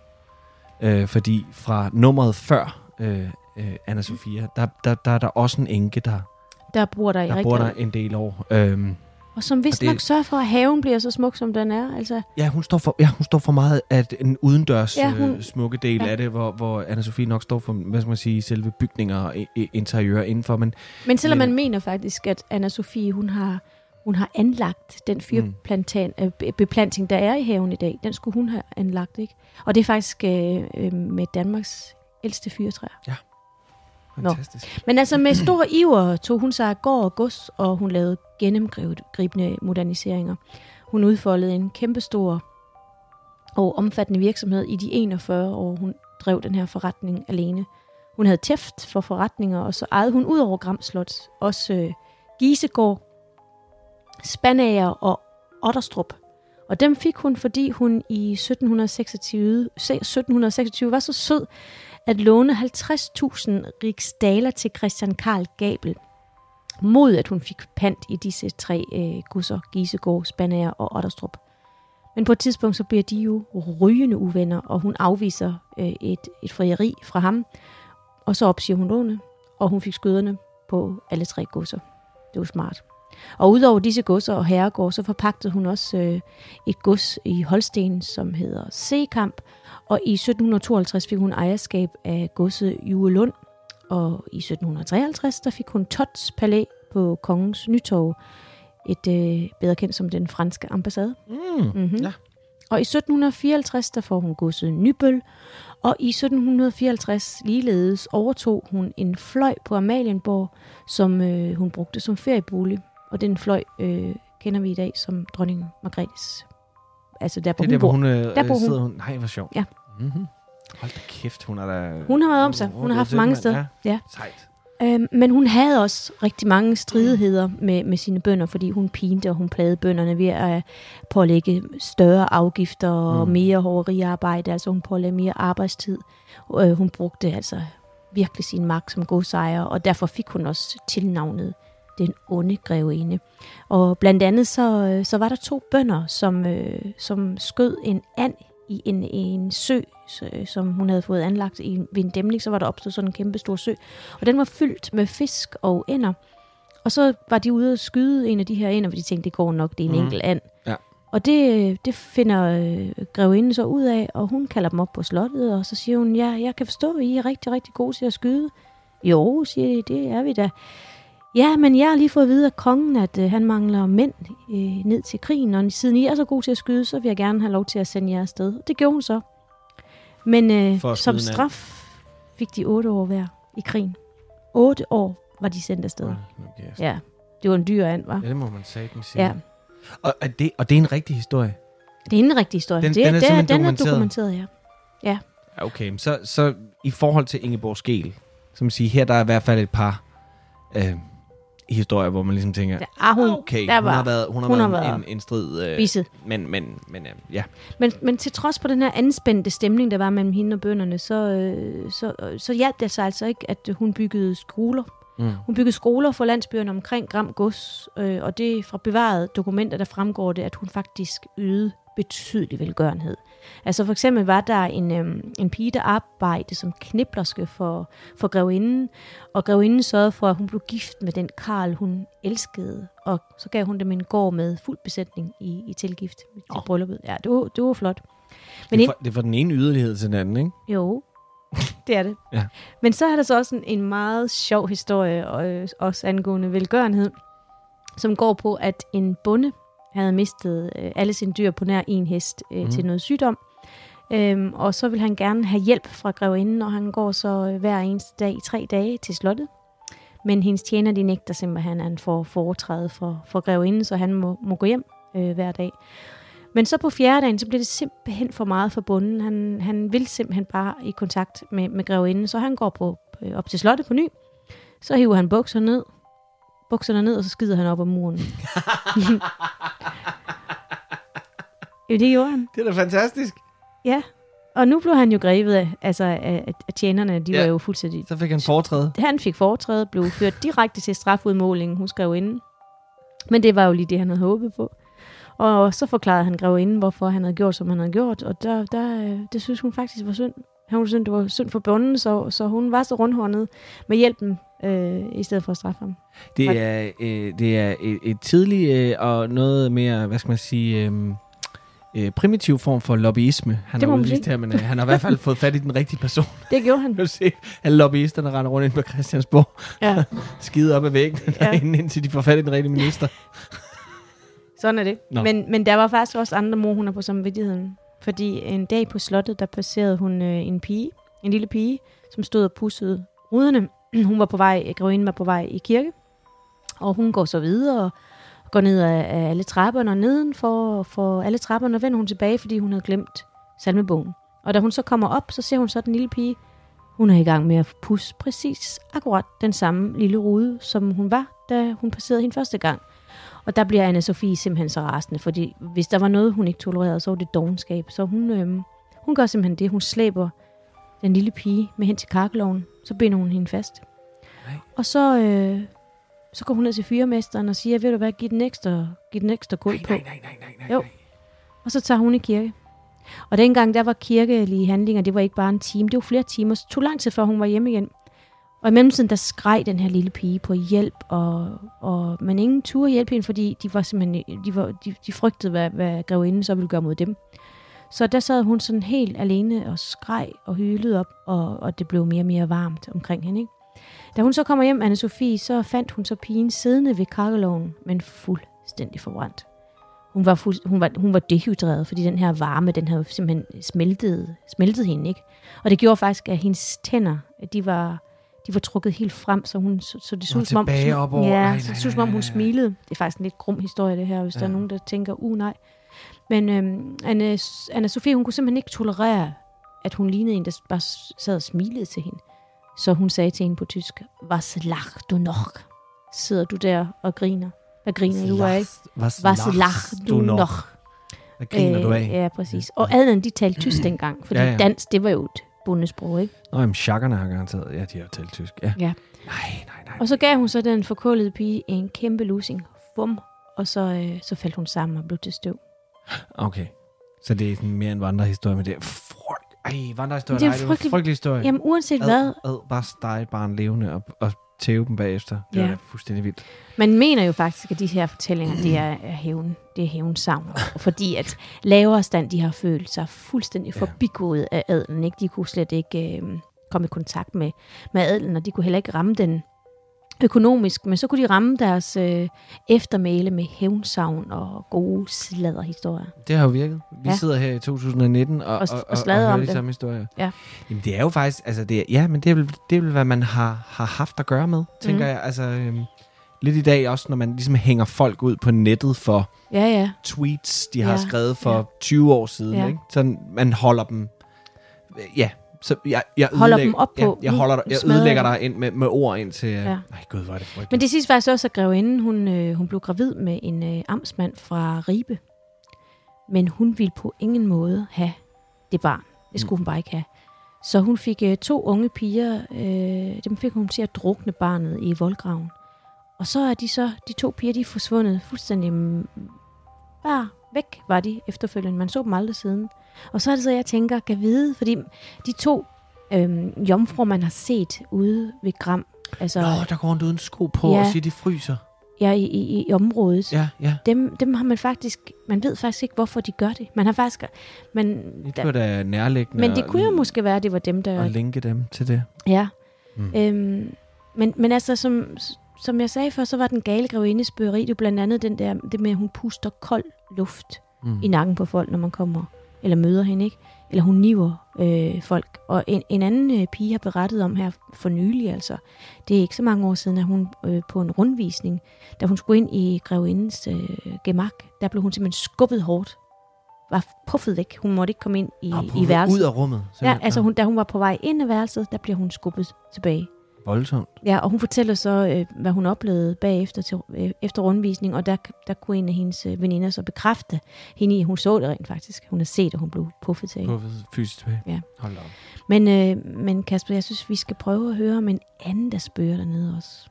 Øh, fordi fra nummeret før øh, øh, Anna Sofia, der, der, der er der også en enke, der, Der bor der i der bor der en del år. Øhm, Og som vist Og det- nok sørger for, at haven bliver så smuk, som den er. Altså, ja, hun står for, ja, hun står for meget af en udendørs Ja, ja, hun- øh, smukke del ja. ja. af det, hvor, hvor Anna Sofie nok står for, hvad skal man sige, selve bygninger og interiør indenfor. Men men selvom Men- man mener faktisk, at anna Sofie, hun har, hun har anlagt den fyrplanting, mm. beplanting, der er i haven i dag, den skulle hun have anlagt, ikke? Og det er faktisk øh, øh, med Danmarks ældste fyrtræer. Nå. Fantastisk. Men altså med stor iver tog hun sig af gård og gods, og hun lavede gennemgribende moderniseringer. Hun udfoldede en kæmpestor og omfattende virksomhed i de 41 år, hun drev den her forretning alene. Hun havde tæft for forretninger, og så ejede hun ud over Gram Slot også øh, Gisegård, Spanager og Otterstrup. Og dem fik hun, fordi hun i 1726, se- 1726 var så sød, at låne 50.000 riksdaler til Christian Karl Gabel, mod at hun fik pant i disse tre øh, gusser, Gisegård, Spanager og Otterstrup. Men på et tidspunkt så bliver de jo rygende uvenner, og hun afviser øh, et, et frieri fra ham, og så opsiger hun lånet, og hun fik skøderne på alle tre gusser. Det var smart. Og udover disse godser og herregård, så forpagtede hun også øh, et gods i Holsten, som hedder Sekamp, og i 1752 fik hun ejerskab af godset Juelund, og i 1753 der fik hun Tots Palæ på Kongens Nytorv, et øh, bedre kendt som den franske ambassade. Mm. Mm-hmm. Ja. Og i 1754 der får hun godset Nybøl, og i 1754 ligeledes overtog hun en fløj på Amalienborg, som øh, hun brugte som feriebolig. Og den fløj øh, kender vi i dag som dronning Margrethes. Altså der, hvor Det er hun, der, bor. hvor hun, øh, Der bor hun. sidder hun. Nej, hvor sjovt. Ja. Mm-hmm. Hold da kæft, hun er da... Hun har været om sig. Hun har haft mange steder. Ja. Ja. Sejt. Øhm, men hun havde også rigtig mange stridigheder med, med sine bønder, fordi hun pinte og hun plagede bønderne ved at pålægge større afgifter og Mm. mere hoveriarbejde. Altså hun pålagde mere arbejdstid. Øh, hun brugte altså virkelig sin magt som godsejer, og derfor fik hun også tilnavnet den onde grevinde. Og blandt andet så, øh, så var der to bønder, som, øh, som skød en and i en, en sø, så- som hun havde fået anlagt i, ved en dæmning. Så var der opstået sådan en kæmpe stor sø. Og den var fyldt med fisk og ender. Og så var de ude og skyde en af de her ender, for de tænkte, det går nok, det er en mm. enkelt and. Ja. Og det, det finder øh, grevinden så ud af, og hun kalder dem op på slottet, og så siger hun, ja, jeg kan forstå, at I er rigtig, rigtig gode til at skyde. Jo, siger de, det er vi da. Ja, men jeg har lige fået at vide af kongen, at øh, han mangler mænd øh, ned til krigen, og siden I er så gode til at skyde, så vil jeg gerne have lov til at sende jer afsted. Det gjorde hun så. Men øh, som straf fik de otte år hver i krigen. Otte år var de sendt afsted. Ja, det var en dyr and, var. Ja, det må man satme sige. Ja, Og, og, det, og det er en rigtig historie. det er en rigtig historie. Den- det, den er det, simpelthen den er dokumenteret. dokumenteret, ja. Ja, Okay, så, så i forhold til Ingeborg Skel, som siger, her der er i hvert fald et par øh, historier, hvor man ligesom tænker, ja ah, hun, okay, der hun var har været, hun har hun har været, været en, en strid, øh, viset. men, men, men øh, ja. Men, men til trods på den her anspændte stemning, der var mellem hende og bønderne, så, øh, så, øh, så hjalp det sig altså ikke, at hun byggede skoler. Mm. Hun byggede skoler for landsbyerne omkring Gram Gods, øh, og det er fra bevarede dokumenter, der fremgår det, at hun faktisk ydede betydelig velgørenhed. Altså for eksempel var der en, øhm, en pige, der arbejdede som kniblerske for, for grevinden, og grevinden sørgede for, at hun blev gift med den Karl, hun elskede, og så gav hun dem en gård med fuld besætning i, i tilgift til Åh. brylluppet. Ja, det var, det var flot. Men det, er fra, det er fra den ene yderlighed til den anden, ikke? jo, (laughs) det er det. Ja. Men så er der så også en, en meget sjov historie, og, øh, også angående velgørenhed, som går på, at en bonde havde mistet øh, alle sine dyr på nær en hest øh, mm. til noget sygdom. Øhm, og så vil han gerne have hjælp fra grevinden, og han går så øh, hver eneste dag i tre dage til slottet. Men hendes tjener, de nægter simpelthen, at han får foretræde for, for grevinden, så han må, må gå hjem øh, hver dag. Men så på fjerde dagen, så bliver det simpelthen for meget for bunden. Han, han vil simpelthen bare i kontakt med, med grevinden, så han går på, øh, op til slottet på ny. Så hiver han bukserne ned, bukserne ned, og så skider han op ad muren. jo, (laughs) det gjorde han. Det er da fantastisk. Ja. Og nu blev han jo grebet af, altså af, af tjenerne. De Ja. var jo fuldstændig... Så fik han foretræde. Han fik foretrædet, blev ført direkte til strafudmålingen hos grevinden. Men det var jo lige det, han havde håbet på. Og så forklarede han grevinden, hvorfor han havde gjort, som han havde gjort. Og der, der, øh, det synes hun faktisk var synd. Hun synes, det var synd for bunden, så, så hun var så rundhåndet med hjælpen, øh, i stedet for at straffe ham. Det er, øh, det er et, et tidligt øh, og noget mere, hvad skal man sige, øh, øh, primitiv form for lobbyisme. Han Det har udvist her, men øh, han har i hvert fald fået fat i den rigtige person. (laughs) Det gjorde han. Du (laughs) se, alle lobbyisterne render rundt ind på Christiansborg, Ja, (laughs) skide op ad væggen, Ja. ja. indtil de får fat i den rigtige minister. sådan er det. Nå. Men, men der var faktisk også andre mor, hun er på samvittigheden. Fordi en dag på slottet, der passerede hun øh, en pige, en lille pige, som stod og pussede ruderne. (clears throat) hun var på vej, grevinden var på vej i kirke, og hun går så videre og går ned af, af alle trapperne, og nedenfor for, for alle trapperne vender hun tilbage, fordi hun havde glemt salmebogen. Og da hun så kommer op, så ser hun så den lille pige, hun er i gang med at pusse præcis akkurat den samme lille rude, som hun var, da hun passerede hende første gang. Og der bliver Anna-Sophie simpelthen så rasende, fordi hvis der var noget, hun ikke tolererede, så var det dogenskab. Så hun, øhm, hun gør simpelthen det. Hun slæber den lille pige med hen til kakkeloven. Så binder hun hende fast. Nej. Og så, øh, så går hun ned til fyrmesteren og siger, ved du hvad, giv den ekstra, giv den ekstra kul på. nej, nej, nej, nej, Jo. Og så tager hun i kirke. Og dengang, der var kirkelige handlinger, det var ikke bare en time, det var flere timer. Så tog lang tid, før hun var hjemme igen. Og i mellemtiden, der skreg den her lille pige på hjælp, og, og men ingen turde hjælpe hende, fordi de var simpelthen, de, var, de, de frygtede, hvad, hvad grevinden så ville gøre mod dem. Så der sad hun sådan helt alene og skreg og hylede op, og, og det blev mere og mere varmt omkring hende. Ikke? Da hun så kommer hjem, anne Sofie, så fandt hun så pigen siddende ved kakkeloven, men fuldstændig forbrændt. Hun var, fuld, hun, var, hun var dehydreret, fordi den her varme, den havde simpelthen smeltet, smeltet hende, ikke? Og det gjorde faktisk, at hendes tænder, de var, de var trukket helt frem, så, hun, så, så det så som om, tilbage op over. ja, så nej, det så som om, hun smilede. Det er faktisk en lidt grum historie, det her, hvis ja. der er nogen, der tænker, uh nej. Men øhm, Anna, Anna Sofie, hun kunne simpelthen ikke tolerere, at hun lignede en, der bare sad og smilede til hende. Så hun sagde til hende på tysk, Was lach du noch? Sidder du der og griner? Hvad griner du af? Was, Was lach du noch? Hvad griner du af? Ja, præcis. Og adelen, de talte tysk (clears throat) dengang, fordi Ja, ja, ja. ja. dansk, det var jo et bundesprog, ikke? Nå, jamen, chakkerne har garanteret. Ja, de har talt tysk. Ja. Ja. Nej, nej, nej. Og så gav hun så den forkullede pige en kæmpe lusing. Bum. Og så, øh, så faldt hun sammen og blev til støv. Okay. Så det er sådan mere en vandrehistorie, men det er frygt. Ej, vandrehistorie. Det er nej, det er en frygtelig- frygtelig historie. Jamen uanset hvad, ad, ad, bare stege barn levende og, og tæve dem bagefter. Det Ja. ja. er fuldstændig vildt. man mener jo faktisk, at de her fortællinger, det er, er hævn, det er hævnsavn. Fordi at lavere stand, de har følt sig fuldstændig Ja. forbigået af adelen. Ikke? De kunne slet ikke øh, komme i kontakt med, med adelen, og de kunne heller ikke ramme den økonomisk, men så kunne de ramme deres øh, eftermæle med hævnsavn og gode sladderhistorier. Det har jo virket. Vi Ja. sidder her i 2019 og, Og- og, og sladrer hører om de det. samme historier. Ja. Jamen, det er jo faktisk, altså det er, ja, men det er, vel, det vel, hvad man har, har haft at gøre med, tænker Mhm. jeg. Altså, øhm, lidt i dag også, når man ligesom hænger folk ud på nettet for Ja, ja. tweets, de har Ja, skrevet for ja. 20 år siden, Ja. ikke? Så man holder dem, ja, så jeg, jeg Holder dem op på, Ja, jeg, holder, jeg ødelægger dig ind med, med ord ind til, Ja. ja. nej gud, hvor er det frygteligt. Men det sidste faktisk også, at grevinden, hun, øh, hun blev gravid med en øh, amtsmand fra Ribe. Men hun ville på ingen måde have det barn. Det skulle hun bare ikke have. Så hun fik øh, to unge piger, øh, dem fik hun til at drukne barnet i voldgraven. Og så er de så, de to piger, de er forsvundet fuldstændig mm, bare væk var de efterfølgende. Man så dem aldrig siden. Og så er det så, jeg tænker, kan vide, fordi de to øh, jomfruer, man har set ude ved Gram, altså Nå, der går rundt uden sko på Ja. og siger, de fryser. ja, i, i, i området, Ja, ja. dem, dem har man faktisk, man ved faktisk ikke, hvorfor de gør det. Man har faktisk, man, Det var da nærliggende men det kunne jo måske være, at det var dem, der, at linke dem til det. ja. Mm. Øhm, men, men altså, som, som jeg sagde før, så var den gale grevindes bøgeri, det jo blandt andet den der, det med, at hun puster kold luft Mm. i nakken på folk, når man kommer eller møder hende, ikke? Eller hun niver øh, folk. Og en, en anden øh, pige har berettet om her for nylig, altså. Det er ikke så mange år siden, at hun øh, på en rundvisning, da hun skulle ind i grevindens øh, gemak, der blev hun simpelthen skubbet hårdt. Var puffet væk. Hun måtte ikke komme ind i, Og i værelset. Ud af rummet. Ja, altså hun, da hun var på vej ind i værelset, der blev hun skubbet tilbage. Voldsomt. Ja, og hun fortæller så, øh, hvad hun oplevede bagefter til, øh, efter rundvisning, og der, der kunne en af hendes øh, veninder så bekræfte hende i, hun så det rent faktisk. Hun har set, at hun blev puffet til. På fysisk tilbage. Ja. Hold op. Men, øh, men Kasper, jeg synes, vi skal prøve at høre om en anden, der spørger dernede også.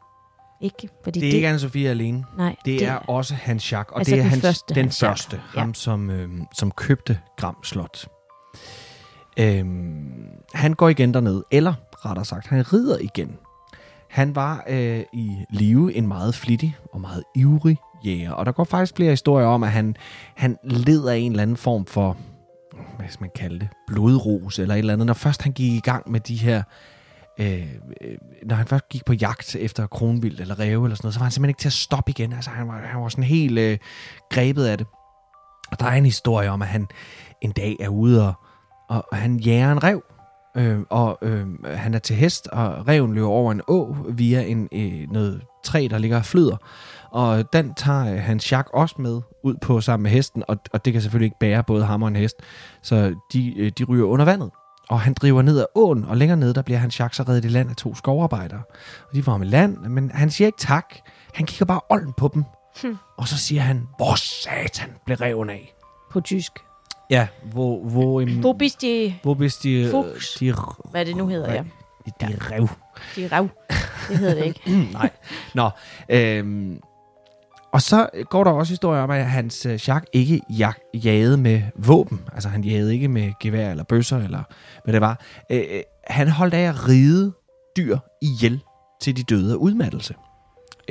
Ikke? Fordi Det er ikke Anne-Sophie alene. Nej, Det er også Hans Jacques, og Altså det er den hans, første den Hans Jacques. første, Ja. ham som, øhm, som købte Gram Slot. Øhm, han går igen derned, eller rettere sagt, han rider igen. Han var øh, i live en meget flittig og meget ivrig jæger, og der går faktisk flere historier om, at han, han led af en eller anden form for, hvad skal man kalde det, blodros eller et eller andet, når først han gik i gang med de her øh, øh når han først gik på jagt efter kronvild eller ræve eller sådan noget, så var han simpelthen ikke til at stoppe igen. Altså, han var, han var sådan helt øh, grebet af det. Og der er en historie om, at han en dag er ude og, og, og han jager en rev. Øh, og øh, han er til hest, og reven løber over en å via en, øh, noget træ, der ligger og flyder. Og den tager øh, hans Jacques også med ud på sammen med hesten, og, og det kan selvfølgelig ikke bære både ham og en hest. Så de, øh, de ryger under vandet. Og han driver ned ad åen, og længere nede, der bliver hans Jacques så reddet i land af to skovarbejdere. Og de får ham i land, men han siger ikke tak. Han kigger bare olden på dem. Hmm. Og så siger han, hvor satan blev reven af? på tysk. Ja, hvor, hvor, um, Hvor bist de, hvor hvis de, Fuchs. de, hvad det nu hedder, ja. de, de rev. De rav. Det hedder det ikke. (laughs) Nej. Nå, øhm, og så går der også historier om, at hans øh, Jacques ikke jag, jagede med våben. Altså han jagede ikke med gevær eller bøsser, eller hvad det var. Øh, øh, han holdt af at ride dyr ihjel til de døde af udmattelse.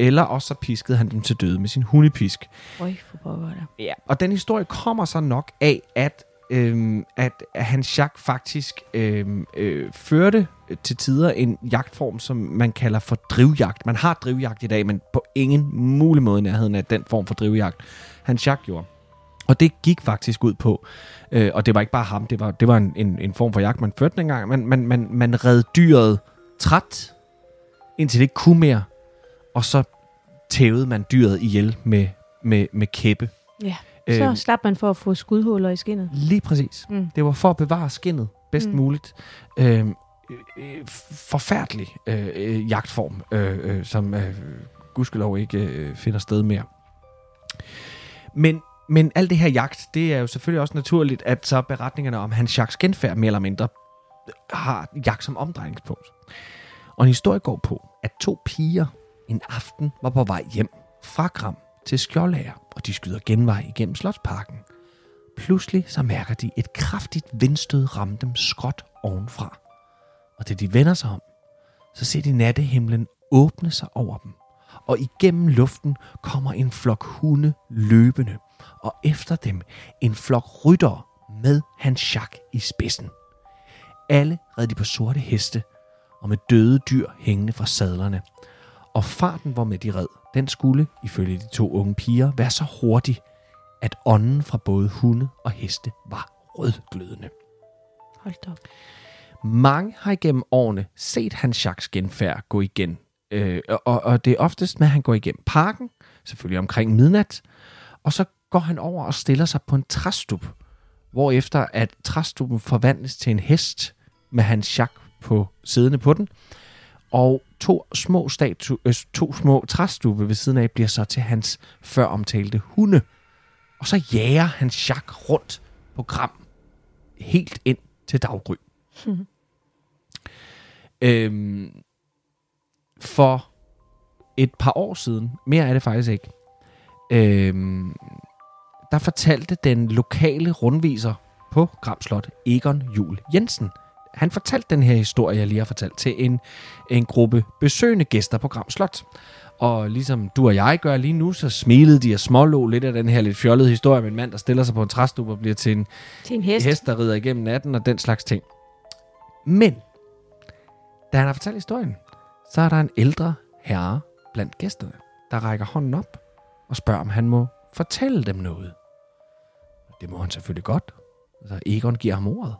Eller også så piskede han dem til døde med sin hundepisk. Øj, for pokker der. Ja. Og den historie kommer så nok af, at, øhm, at Hans Jacques faktisk øhm, øh, førte til tider en jagtform, som man kalder for drivjagt. Man har drivjagt i dag, men på ingen mulig måde i nærheden af den form for drivjagt, Hans Jacques gjorde. Og det gik faktisk ud på, øh, og det var ikke bare ham, det var, det var en, en, en form for jagt, man førte dengang. Man, man, man, man red dyret træt, indtil det ikke kunne mere, og så tævede man dyret ihjel med, med, med kæppe. Ja, så Øhm, slap man for at få skudhuller i skinnet. Lige præcis. Mm. Det var for at bevare skinnet bedst Mm. muligt. Øhm, øh, forfærdelig øh, øh, jagtform, øh, øh, som øh, gudskelov ikke øh, finder sted mere. Men, men alt det her jagt, det er jo selvfølgelig også naturligt, at så beretningerne om hans Jacques genfærd mere eller mindre har jagt som omdrejningspunkt. Og en historie går på, at to piger en aften var på vej hjem fra Gram til Skjoldager, og de skyder genvej igennem Slotsparken. Pludselig så mærker de et kraftigt vindstød ramme dem skråt ovenfra. Og da de vender sig om, så ser de nattehimlen åbne sig over dem. Og igennem luften kommer en flok hunde løbende, og efter dem en flok ryttere med hans Jacques i spidsen. Alle red de på sorte heste, og med døde dyr hængende fra sadlerne. Og farten, hvor med de red, den skulle, ifølge de to unge piger, være så hurtig, at ånden fra både hunde og heste var rødglødende. Hold da op. Mange har igennem årene set hans Jacques genfærd gå igen. Øh, og, og det er oftest med, at han går igennem parken, selvfølgelig omkring midnat, og så går han over og stiller sig på en træstup, hvorefter at træstuppen forvandles til en hest med hans Jacques på siddende på den, og to små, statu, øh, to små træstube ved siden af bliver så til hans før omtalte hunde. Og så jager hans Jacques rundt på Gram, helt ind til daggry. (laughs) øhm, for et par år siden, mere er det faktisk ikke, øhm, der fortalte den lokale rundviser på Gram Slot, Egon Jul Jensen, han fortalte den her historie, jeg lige har fortalt, til en, en gruppe besøgende gæster på Gram Slot. Og ligesom du og jeg gør lige nu, så smilede de og smålå lidt af den her lidt fjollede historie med en mand, der stiller sig på en træstup og bliver til en Til en hest. hest, der rider igennem natten og den slags ting. Men, da han har fortalt historien, så er der en ældre herre blandt gæsterne, der rækker hånden op og spørger, om han må fortælle dem noget. Det må han selvfølgelig godt. Så Egon giver ham ordet.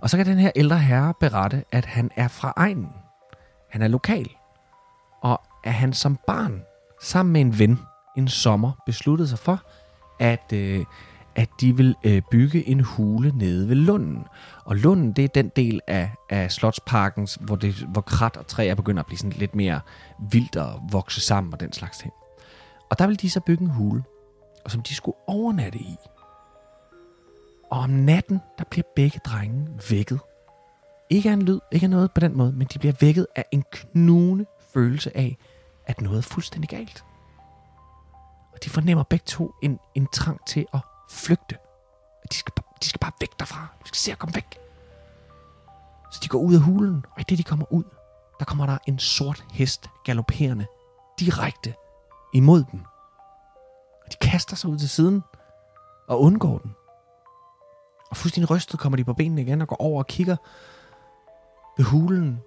Og så kan den her ældre herre berette, at han er fra egnen. Han er lokal. Og at han som barn, sammen med en ven, en sommer, besluttede sig for, at, øh, at de vil øh, bygge en hule nede ved Lunden. Og Lunden, det er den del af, af Slotsparken, hvor, det, hvor krat og træer begynder at blive sådan lidt mere vildt og vokse sammen og den slags ting. Og der vil de så bygge en hule, og som de skulle overnatte i. Og om natten, der bliver begge drenge vækket. Ikke af en lyd, ikke af noget på den måde, men de bliver vækket af en knugende følelse af, at noget er fuldstændig galt. Og de fornemmer begge to en, en trang til at flygte. De skal, bare- de skal bare væk derfra. De skal se at komme væk. Så de går ud af hulen, og i det de kommer ud, der kommer der en sort hest galopperende direkte imod dem. Og de kaster sig ud til siden og undgår den. Og fuldstændig rystet kommer de på benene igen og går over og kigger ved hulen.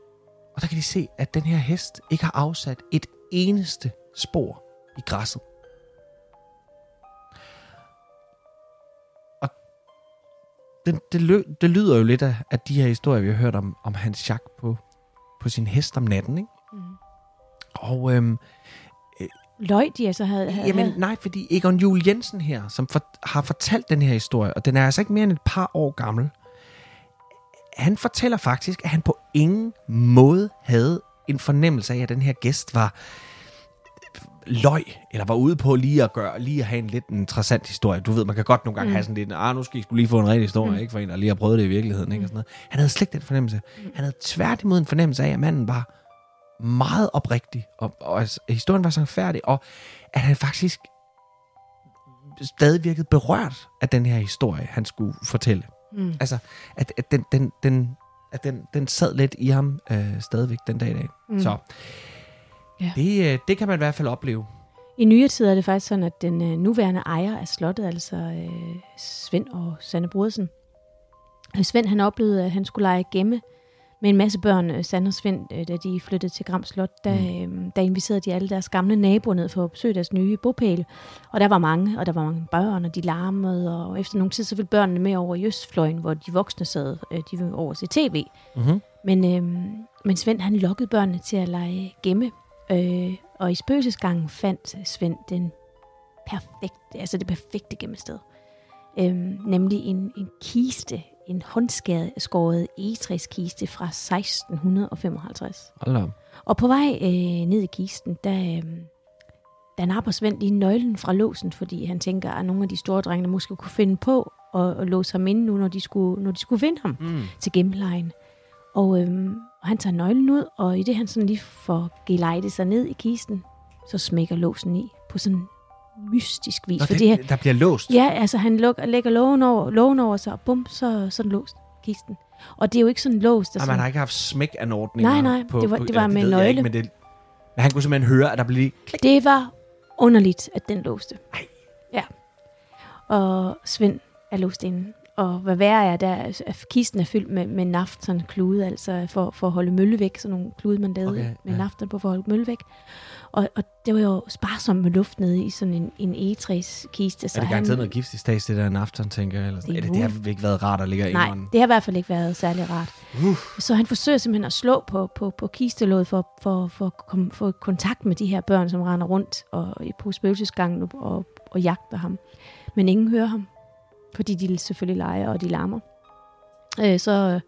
Og der kan de se, at den her hest ikke har afsat et eneste spor i græsset. Og det, det, lø, det lyder jo lidt af, af de her historier, vi har hørt om, om Hans Jacques på, på sin hest om natten. Ikke? Mm. Og øhm, Løg de altså havde... havde Jamen nej, fordi Egon Jul Jensen her, som for, har fortalt den her historie, og den er altså ikke mere end et par år gammel, han fortæller faktisk, at han på ingen måde havde en fornemmelse af, at den her gæst var løg, eller var ude på lige at gøre, lige at have en lidt interessant historie. Du ved, man kan godt nogle gange mm. have sådan lidt, ah, nu skal I skulle lige få en rigtig historie, mm. ikke for en, der lige har prøvet det i virkeligheden, ikke, og sådan noget. Han havde slet ikke den fornemmelse. Han havde tværtimod en fornemmelse af, at manden var meget oprigtig, og, og altså, historien var så færdig, og at han faktisk stadig virkede berørt af den her historie, han skulle fortælle. Mm. Altså, at, at, den, den, den, at den, den sad lidt i ham øh, stadigvæk den dag i dag. Mm. Så Ja. det, øh, det kan man i hvert fald opleve. I nyere tid er det faktisk sådan, at den øh, nuværende ejer af slottet, altså øh, Svend og Sanne Brodersen, øh, Svend han oplevede, at han skulle lege gemme med en masse børn, øh, Sand og Svend, øh, da de flyttede til Gram Slot, der, øh, der inviterede de alle deres gamle naboer ned for at besøge deres nye bopæl. Og der var mange, og der var mange børn, og de larmede, og efter nogle tid så ville børnene med over i Østfløjen, hvor de voksne sad, de ville over til tv. Mm-hmm. Men, øh, men Svend han lokkede børnene til at lege gemme, øh, og i spøgelsesgangen fandt Svend den perfekte, altså det perfekte gemmested. Øh, nemlig en, en kiste, en håndskåret egetræskiste fra 1655. Hold. Og på vej øh, ned i kisten, der, øh, der napper Svend lige nøglen fra låsen, fordi han tænker, at nogle af de store drenge måske kunne finde på at, at låse ham inde nu, når de skulle, når de skulle finde ham Mm. til gemmelejen. Og, øhm, og han tager nøglen ud, og i det han sådan lige får gelejtet sig ned i kisten, så smækker låsen i på sådan mystisk vis. Nå, fordi det, der bliver låst. ja, altså han lukker, lægger lågen over, lågen over sig, og bum, så, så den låst kisten. Og det er jo ikke sådan låst. Og man har ikke haft smæk-anordninger. Nej, nej, det var- det var med jeg nøgle. Ikke, men, det, men han kunne simpelthen høre, at der blev klik. Det var underligt, at den låste. Ej. Ja. Og Svend er låst inde. Og hvad værre er, der er, kisten er fyldt med, med naft, sådan klude, altså for, for at holde mølle væk, sådan nogle klude, man lavede Okay, med ja. naften på for at holde mølle væk. Og, og det var jo sparsomt med luft nede i sådan en, en egetræskiste. Er det garanteret noget giftig stads, det der en aften, tænker jeg? Eller. Det er det, det har ikke været rart at ligge i Nej, det har i hvert fald ikke været særlig rart. Uh. Så han forsøger simpelthen at slå på, på, på kistelådet for, for, for at komme, få kontakt med de her børn, som render rundt og, på spøgelsesgangen og, og, og jagter ham. Men ingen hører ham, fordi de selvfølgelig leger, og de larmer. Øh, så,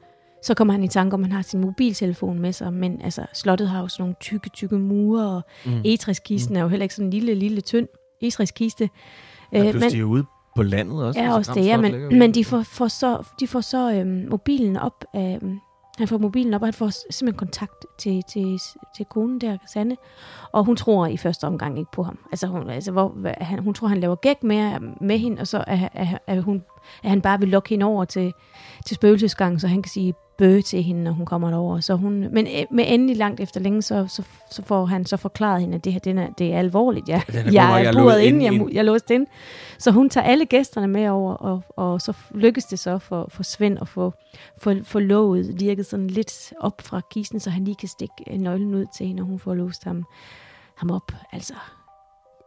så kommer han i tanke om, at han har sin mobiltelefon med sig, men altså, slottet har jo sådan nogle tykke, tykke mure, og Mm. mm. etræskisten er jo heller ikke sådan en lille, lille, tynd etræskiste. Ja, Øh, plus, de er ude på landet også. Ja, også det, ja, men, men de får, får så, de får så øhm, mobilen op af, øhm, han får mobilen op, og han får simpelthen kontakt til, til, til konen der, Sanne, og hun tror i første omgang ikke på ham. Altså, hun, altså hvor, hvad, han, hun tror, han laver gæk med, med hende, og så er, er, er, hun, er han bare vil lokke hende over til, til spøgelsesgangen, så han kan sige bø til hende, når hun kommer derover. Så hun, men øh, med endelig langt efter længe, så, så, så får han så forklaret hende, at det her den er, det er alvorligt. Ja. Den er jeg jeg buret inde jeg, jeg er låst ind. Så hun tager alle gæsterne med over, og, og så lykkes det så for, for Svend at få, få, få låget lirket sådan lidt op fra kisten, så han lige kan stikke nøglen ud til hende, og hun får låst ham, ham op. Altså,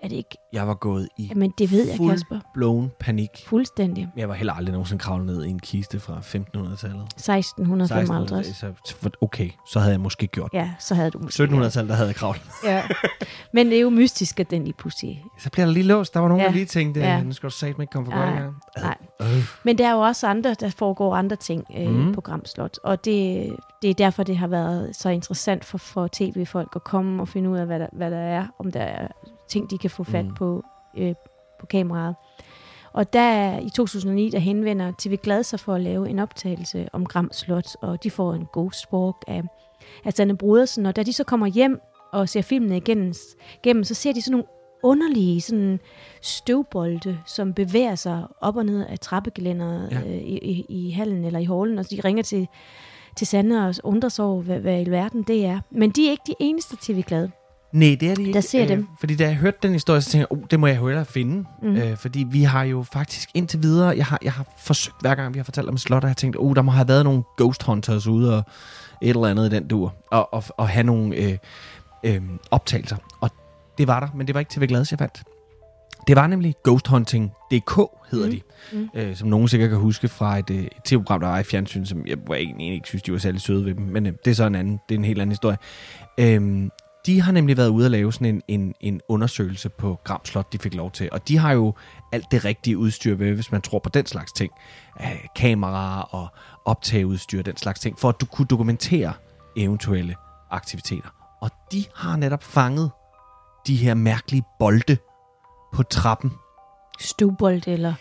er det ikke... Jeg var gået i Jamen, det ved jeg, Kasper. blown panik. Fuldstændig. Jeg var heller aldrig nogensinde kravlet ned i en kiste fra 1500-tallet. 1655. 1600-tallet, så okay, så havde jeg måske gjort det. Ja, så havde du måske... 1700-tallet, der havde jeg kravlet. Ja. Men det er jo mystisk, at den lige pludselig... Så bliver der lige låst. Der var nogen, Ja. der lige tænkte, Ja. nu skal du satme ikke komme for godt i Nej. Øh. Men der er jo også andre, der foregår andre ting øh, mm. på Gram Slot. Og det, det er derfor, det har været så interessant for, for tv-folk at komme og finde ud af, hvad der, hvad der er. Om der er ting, de kan få fat mm. på, øh, på kameraet. Og der i 2009, der henvender TV Glad sig for at lave en optagelse om Gram Slot, og de får en ghost walk af, af Sanne Brudersen. Og da de så kommer hjem og ser filmen igennem, igennem, så ser de sådan nogle underlige sådan støvbolde, som bevæger sig op og ned af trappegelænderet Ja. øh, i, i, i hallen eller i hallen, og de ringer til, til Sanne og undrer sig over, hvad, hvad i verden det er. Men de er ikke de eneste TV-glade. Nej, det er det ikke. Der ser dem. Fordi da jeg hørte den historie, så tænkte jeg, oh, det må jeg hellere finde. Mm. Øh, fordi vi har jo faktisk indtil videre, jeg har, jeg har forsøgt hver gang, vi har fortalt om slot, og jeg har tænkt, oh, der må have været nogle ghost hunters ude og et eller andet i den dur, og, og, og have nogle øh, øh, optagelser. Og det var der, men det var ikke TV Glades, jeg fandt. Det var nemlig ghosthunting.dk, hedder Mm. de. Mm. Øh, som nogen sikkert kan huske fra et, øh, et tv-program, der var i fjernsyn, som jeg, egentlig ikke synes, de var særlig søde ved dem. Men øh, det er så en anden, det er en helt anden historie. Øhm, de har nemlig været ude at lave sådan en, en, en undersøgelse på Gram Slot, de fik lov til. Og de har jo alt det rigtige udstyr ved, hvis man tror på den slags ting. Øh, kameraer og optageudstyr, den slags ting, for at du kunne dokumentere eventuelle aktiviteter. Og de har netop fanget de her mærkelige bolde på trappen. Støvbold eller...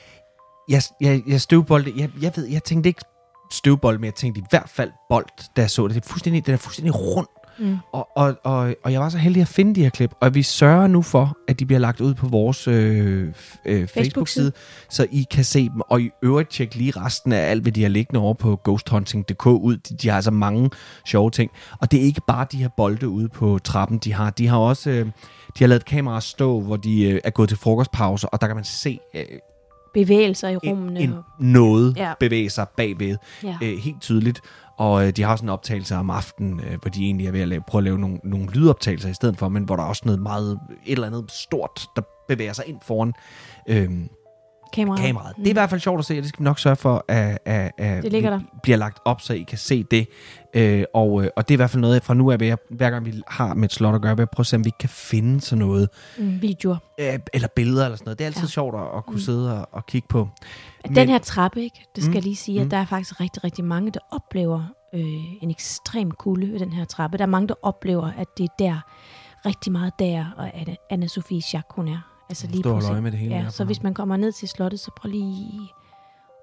Jeg, jeg, jeg støvbolde, jeg, jeg ved, jeg tænkte ikke støvbold, men jeg tænkte i hvert fald bold, da jeg så det. Det er fuldstændig, den er fuldstændig rund. Mm. Og, og, og, og jeg var så heldig at finde de her klip, og vi sørger nu for, at de bliver lagt ud på vores øh, øh, Facebook-side, så I kan se dem, og i øvrigt tjek lige resten af alt, hvad de har liggende over på ghosthunting.dk ud. De, de har altså mange sjove ting, og det er ikke bare de her bolde ude på trappen, de har. De har også øh, de har lavet kameraer stå, hvor de øh, er gået til frokostpause, og der kan man se øh, Bevægelser i en, rummene. en og- noget Ja. bevæge sig bagved ja. øh, helt tydeligt. Og øh, de har sådan en optagelse om aftenen, øh, hvor de egentlig er ved at lave, prøve at lave nogle, nogle lydoptagelser i stedet for, men hvor der er også noget meget, et eller andet stort, der bevæger sig ind foran. Øh, Kameraet. kameraet. Det er i hvert fald sjovt at se, og det skal vi nok sørge for, at, at, at Det ligger der. bliver lagt op, så I kan se det. Øh, og, øh, og det er i hvert fald noget, fra nu af, hver gang vi har med et slot at gøre, vil jeg prøve at se, om vi kan finde sådan noget, Mm, videoer. øh, eller billeder eller sådan noget. Det er altid Ja. sjovt at, at kunne Mm. sidde og, og kigge på. Den her trappe, ikke? det skal Mm, jeg lige sige, at mm. der er faktisk rigtig, rigtig mange, der oplever øh, en ekstrem kulde ved den her trappe. Der er mange, der oplever, at det er der, rigtig meget der, og Anna, Anna Sofie Schack, hun er. Altså lige Stå og med det hele. Ja, så hvis man kommer ned til slottet, så prøv lige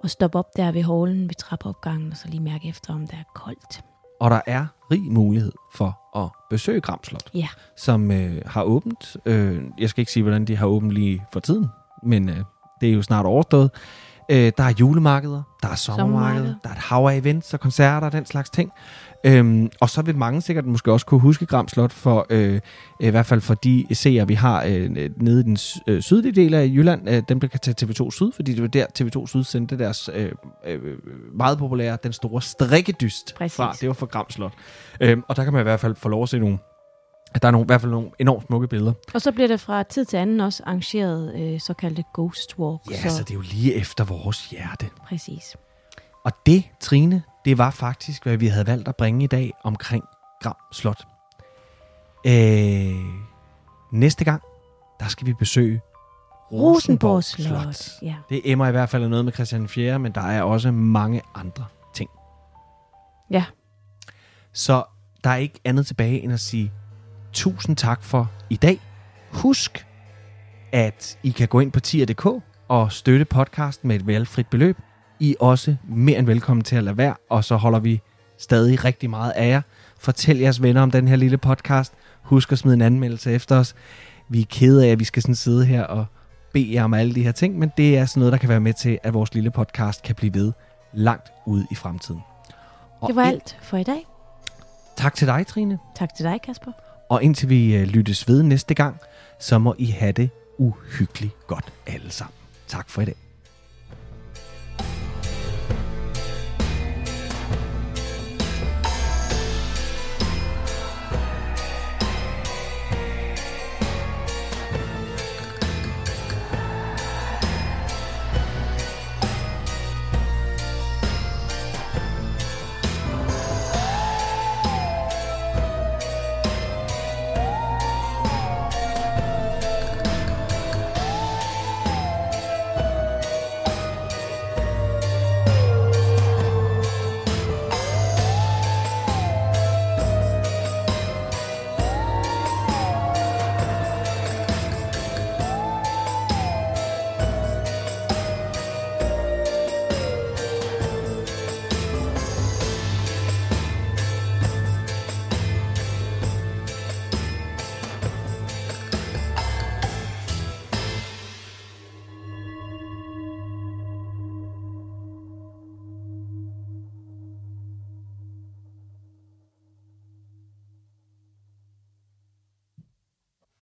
at stoppe op der ved hallen, ved trappeopgangen, og så lige mærke efter, om der er koldt. Og der er rig mulighed for at besøge Gram Slot, Ja. som øh, har åbent. Øh, jeg skal ikke sige, hvordan de har åbent lige for tiden, men øh, det er jo snart overstået. Øh, der er julemarkeder, der er sommermarkeder, Sommermarked. der er et hav af events og koncerter og den slags ting. Øhm, og så vil mange sikkert måske også kunne huske Gram Slot, for øh, i hvert fald for de seere, vi har øh, nede i den øh, sydlige del af Jylland, øh, dem kan tage TV2 Syd, fordi det var der TV2 Syd sendte deres øh, øh, meget populære, den store strikkedyst Præcis. fra. Det var fra Gram Slot. Øhm, og der kan man i hvert fald få lov at se nogle, der er nogle, i hvert fald nogle enormt smukke billeder. Og så bliver der fra tid til anden også arrangeret øh, såkaldte ghost walk. Ja, så, så det er jo lige efter vores hjerte. Præcis. Og det, Trine, det var faktisk, hvad vi havde valgt at bringe i dag omkring Gram Slot. Øh, næste gang, der skal vi besøge Rosenborg Slot. Ja. Det emmer i hvert fald noget med Christian 4., men der er også mange andre ting. Ja. Så der er ikke andet tilbage end at sige tusind tak for i dag. Husk, at I kan gå ind på tier.dk og støtte podcasten med et valgfrit beløb. I er også mere end velkommen til at lade være, og så holder vi stadig rigtig meget af jer. Fortæl jeres venner om den her lille podcast. Husk at smide en anmeldelse efter os. Vi er kede af, at vi skal sådan sidde her og bede jer om alle de her ting, men det er sådan noget, der kan være med til, at vores lille podcast kan blive ved langt ude i fremtiden. Og Det var alt for i dag. Tak til dig, Trine. Tak til dig, Kasper. Og indtil vi øh, lyttes ved næste gang, så må I have det uhyggeligt godt alle sammen. Tak for i dag.